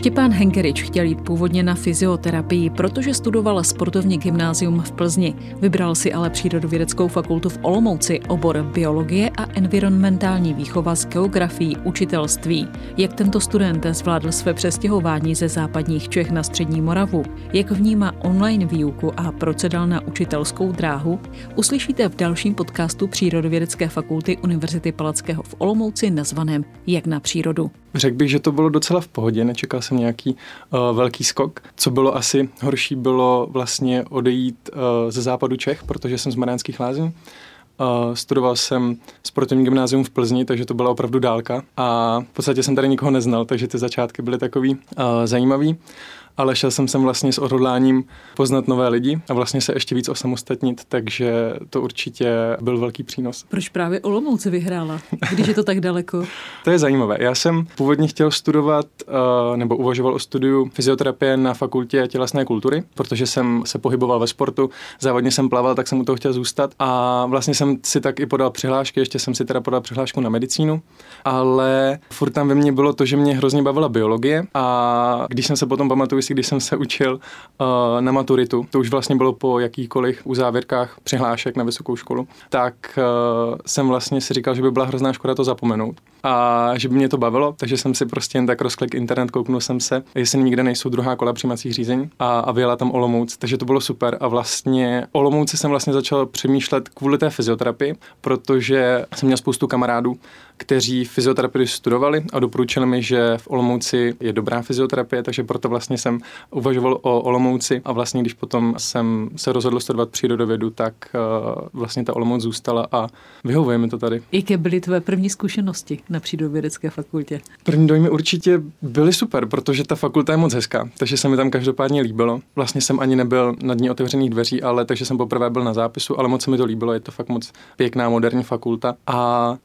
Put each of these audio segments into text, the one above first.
Štěpán Henkerič chtěl jít původně na fyzioterapii, protože studoval sportovní gymnázium v Plzni. Vybral si ale přírodovědeckou fakultu v Olomouci, obor biologie a environmentální výchova s geografií učitelství. Jak tento student zvládl své přestěhování ze západních Čech na střední Moravu, jak vnímá online výuku a proč se dal na učitelskou dráhu, uslyšíte v dalším podcastu Přírodovědecké fakulty Univerzity Palackého v Olomouci nazvaném Jak na přírodu. Řekl bych, že to bylo docela v pohodě, nečekal jsem nějaký uh, velký skok. Co bylo asi horší, bylo vlastně odejít uh, ze západu Čech, protože jsem z Mariánských lázní. Uh, studoval jsem sportovní gymnázium v Plzni, takže to byla opravdu dálka a v podstatě jsem tady nikoho neznal, takže ty začátky byly takový uh, zajímavý ale šel jsem sem vlastně s odhodláním poznat nové lidi a vlastně se ještě víc osamostatnit, takže to určitě byl velký přínos. Proč právě Olomouce vyhrála, když je to tak daleko? to je zajímavé. Já jsem původně chtěl studovat uh, nebo uvažoval o studiu fyzioterapie na fakultě tělesné kultury, protože jsem se pohyboval ve sportu, závodně jsem plaval, tak jsem u toho chtěl zůstat a vlastně jsem si tak i podal přihlášky, ještě jsem si teda podal přihlášku na medicínu, ale furt tam ve mně bylo to, že mě hrozně bavila biologie a když jsem se potom pamatuju, když jsem se učil uh, na maturitu, to už vlastně bylo po jakýkoliv uzávěrkách přihlášek na vysokou školu, tak uh, jsem vlastně si říkal, že by byla hrozná škoda to zapomenout a že by mě to bavilo, takže jsem si prostě jen tak rozklik internet, kouknul jsem se, jestli nikde nejsou druhá kola přijímacích řízení a, a vyjela tam Olomouc, takže to bylo super a vlastně Olomouci jsem vlastně začal přemýšlet kvůli té fyzioterapii, protože jsem měl spoustu kamarádů, kteří fyzioterapii studovali a doporučili mi, že v Olomouci je dobrá fyzioterapie, takže proto vlastně jsem uvažoval o Olomouci a vlastně když potom jsem se rozhodl studovat přírodovědu, tak uh, vlastně ta Olomouc zůstala a vyhovuje mi to tady. Jaké byly tvé první zkušenosti na přírodovědecké fakultě? První dojmy určitě byly super, protože ta fakulta je moc hezká, takže se mi tam každopádně líbilo. Vlastně jsem ani nebyl na dní otevřených dveří, ale takže jsem poprvé byl na zápisu, ale moc se mi to líbilo, je to fakt moc pěkná moderní fakulta a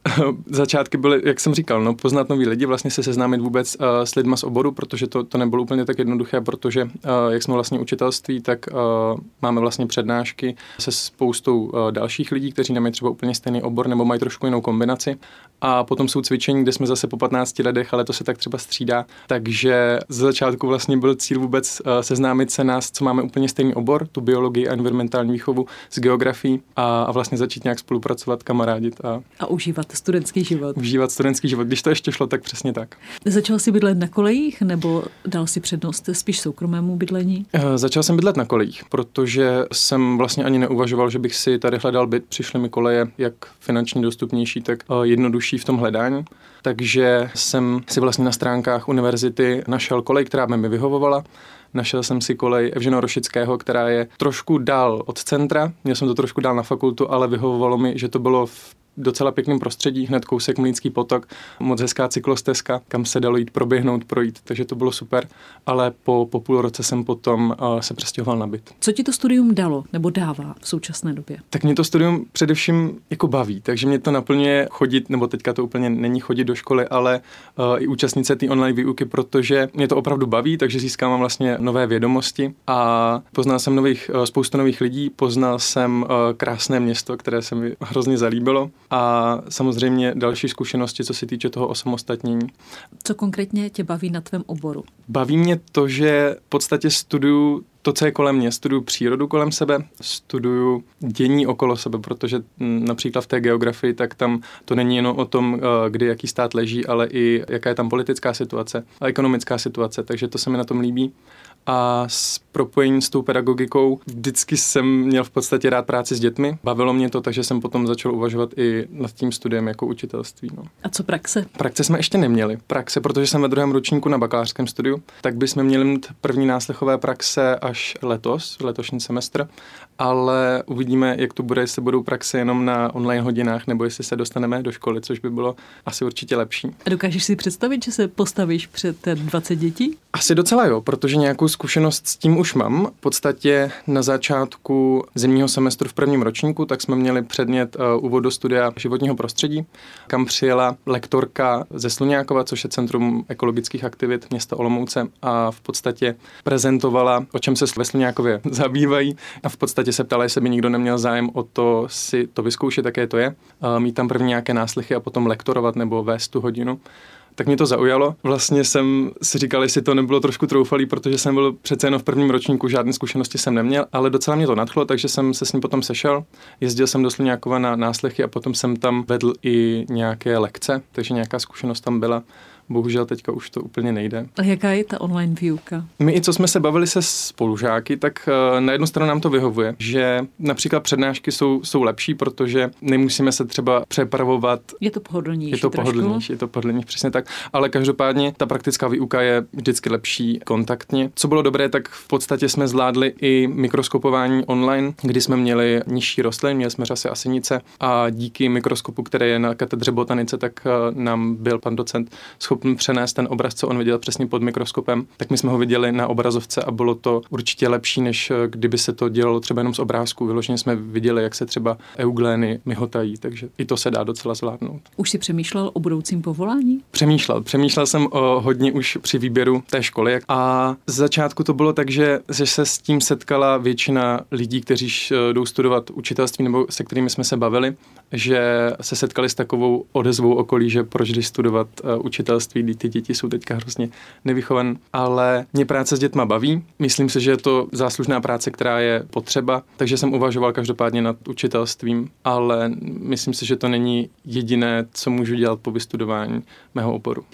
začát začátky byly, jak jsem říkal, no, poznat nový lidi, vlastně se seznámit vůbec uh, s lidma z oboru, protože to, to nebylo úplně tak jednoduché, protože uh, jak jsme vlastně učitelství, tak uh, máme vlastně přednášky se spoustou uh, dalších lidí, kteří nemají třeba úplně stejný obor nebo mají trošku jinou kombinaci. A potom jsou cvičení, kde jsme zase po 15 letech, ale to se tak třeba střídá. Takže z začátku vlastně byl cíl vůbec uh, seznámit se nás, co máme úplně stejný obor, tu biologii a environmentální výchovu s geografií a, a vlastně začít nějak spolupracovat, kamarádit. A, a užívat studentský život. Užívat studentský život, když to ještě šlo, tak přesně tak. Začal jsi bydlet na kolejích nebo dal si přednost spíš soukromému bydlení? Uh, začal jsem bydlet na kolejích, protože jsem vlastně ani neuvažoval, že bych si tady hledal byt. Přišly mi koleje jak finančně dostupnější, tak uh, jednodušší v tom hledání. Takže jsem si vlastně na stránkách univerzity našel kolej, která by mi vyhovovala. Našel jsem si kolej Evžena Rošického, která je trošku dál od centra. Měl jsem to trošku dál na fakultu, ale vyhovovalo mi, že to bylo v docela pěkným prostředí, hned kousek Mlínský potok, moc hezká cyklostezka, kam se dalo jít proběhnout, projít, takže to bylo super, ale po, po půl roce jsem potom uh, se přestěhoval na byt. Co ti to studium dalo nebo dává v současné době? Tak mě to studium především jako baví, takže mě to naplňuje chodit, nebo teďka to úplně není chodit do školy, ale uh, i účastnice té online výuky, protože mě to opravdu baví, takže získávám vlastně nové vědomosti a poznal jsem nových, uh, spoustu nových lidí, poznal jsem uh, krásné město, které se mi hrozně zalíbilo a samozřejmě další zkušenosti, co se týče toho osamostatnění. Co konkrétně tě baví na tvém oboru? Baví mě to, že v podstatě studuju to, co je kolem mě. Studuju přírodu kolem sebe, studuju dění okolo sebe, protože například v té geografii, tak tam to není jenom o tom, eh, kdy jaký stát leží, ale i jaká je tam politická situace a ekonomická situace, takže to se mi na tom líbí a s propojením s tou pedagogikou vždycky jsem měl v podstatě rád práci s dětmi. Bavilo mě to, takže jsem potom začal uvažovat i nad tím studiem jako učitelství. No. A co praxe? Praxe jsme ještě neměli. Praxe, protože jsem ve druhém ročníku na bakalářském studiu, tak bychom měli mít první náslechové praxe až letos, letošní semestr, ale uvidíme, jak to bude, jestli budou praxe jenom na online hodinách, nebo jestli se dostaneme do školy, což by bylo asi určitě lepší. A dokážeš si představit, že se postavíš před 20 dětí? Asi docela jo, protože nějakou zkušenost s tím už mám. V podstatě na začátku zimního semestru v prvním ročníku, tak jsme měli předmět uh, úvod do studia životního prostředí, kam přijela lektorka ze Sluňákova, což je Centrum ekologických aktivit města Olomouce a v podstatě prezentovala, o čem se ve Sluňákově zabývají a v podstatě se ptala, jestli by nikdo neměl zájem o to si to vyzkoušet, jaké to je, uh, mít tam první nějaké náslechy a potom lektorovat nebo vést tu hodinu tak mě to zaujalo. Vlastně jsem si říkal, jestli to nebylo trošku troufalý, protože jsem byl přece jenom v prvním ročníku, žádné zkušenosti jsem neměl, ale docela mě to nadchlo, takže jsem se s ním potom sešel. Jezdil jsem do Sluňákova na náslechy a potom jsem tam vedl i nějaké lekce, takže nějaká zkušenost tam byla. Bohužel teďka už to úplně nejde. A jaká je ta online výuka? My i co jsme se bavili se spolužáky, tak uh, na jednu stranu nám to vyhovuje, že například přednášky jsou, jsou lepší, protože nemusíme se třeba přepravovat. Je to pohodlnější. Je to trošku? pohodlnější, je to pohodlnější, přesně tak. Ale každopádně ta praktická výuka je vždycky lepší kontaktně. Co bylo dobré, tak v podstatě jsme zvládli i mikroskopování online, kdy jsme měli nižší rostliny, měli jsme řasy a a díky mikroskopu, který je na katedře botanice, tak uh, nám byl pan docent schopný schopný přenést ten obraz, co on viděl přesně pod mikroskopem, tak my jsme ho viděli na obrazovce a bylo to určitě lepší, než eh, kdyby se to dělalo třeba jenom z obrázku. Vyloženě jsme viděli, jak se třeba euglény myhotají, takže i to se dá docela zvládnout. Už si přemýšlel o budoucím povolání? Přemýšlel. Přemýšlel jsem o hodně už při výběru té školy a z začátku to bylo tak, že, že se s tím setkala většina lidí, kteří eh, jdou studovat učitelství nebo se kterými jsme se bavili, že se setkali s takovou odezvou okolí, že proč jdi studovat uh, učitelství manželství, ty děti jsou teďka hrozně nevychovan, ale mě práce s dětma baví. Myslím si, že je to záslužná práce, která je potřeba, takže jsem uvažoval každopádně nad učitelstvím, ale myslím si, že to není jediné, co můžu dělat po vystudování mého oboru.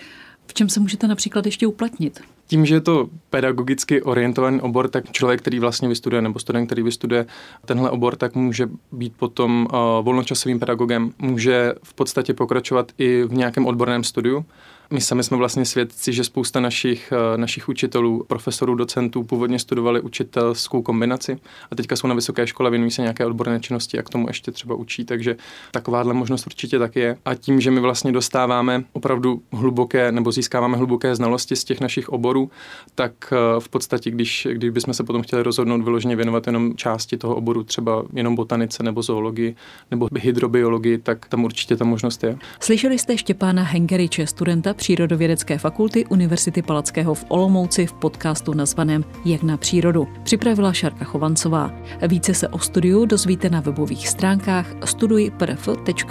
V čem se můžete například ještě uplatnit? Tím, že je to pedagogicky orientovaný obor, tak člověk, který vlastně vystuduje, nebo student, který vystuduje tenhle obor, tak může být potom uh, volnočasovým pedagogem, může v podstatě pokračovat i v nějakém odborném studiu. My sami jsme vlastně svědci, že spousta našich, eh, našich učitelů, profesorů, docentů původně studovali učitelskou kombinaci a teďka jsou na vysoké škole, věnují se nějaké odborné činnosti a k tomu ještě třeba učí, takže takováhle možnost určitě taky je. A tím, že my vlastně dostáváme opravdu hluboké nebo získáváme hluboké znalosti z těch našich oborů, tak eh, v podstatě, když, když bychom se potom chtěli rozhodnout vyloženě věnovat jenom části toho oboru, třeba jenom botanice nebo zoologii nebo hydrobiologii, tak tam určitě ta možnost je. Slyšeli jste Štěpána Hengeriče, studenta Přírodovědecké fakulty Univerzity Palackého v Olomouci v podcastu nazvaném Jak na přírodu. Připravila Šarka Chovancová. Více se o studiu dozvíte na webových stránkách studuj.upol.cz.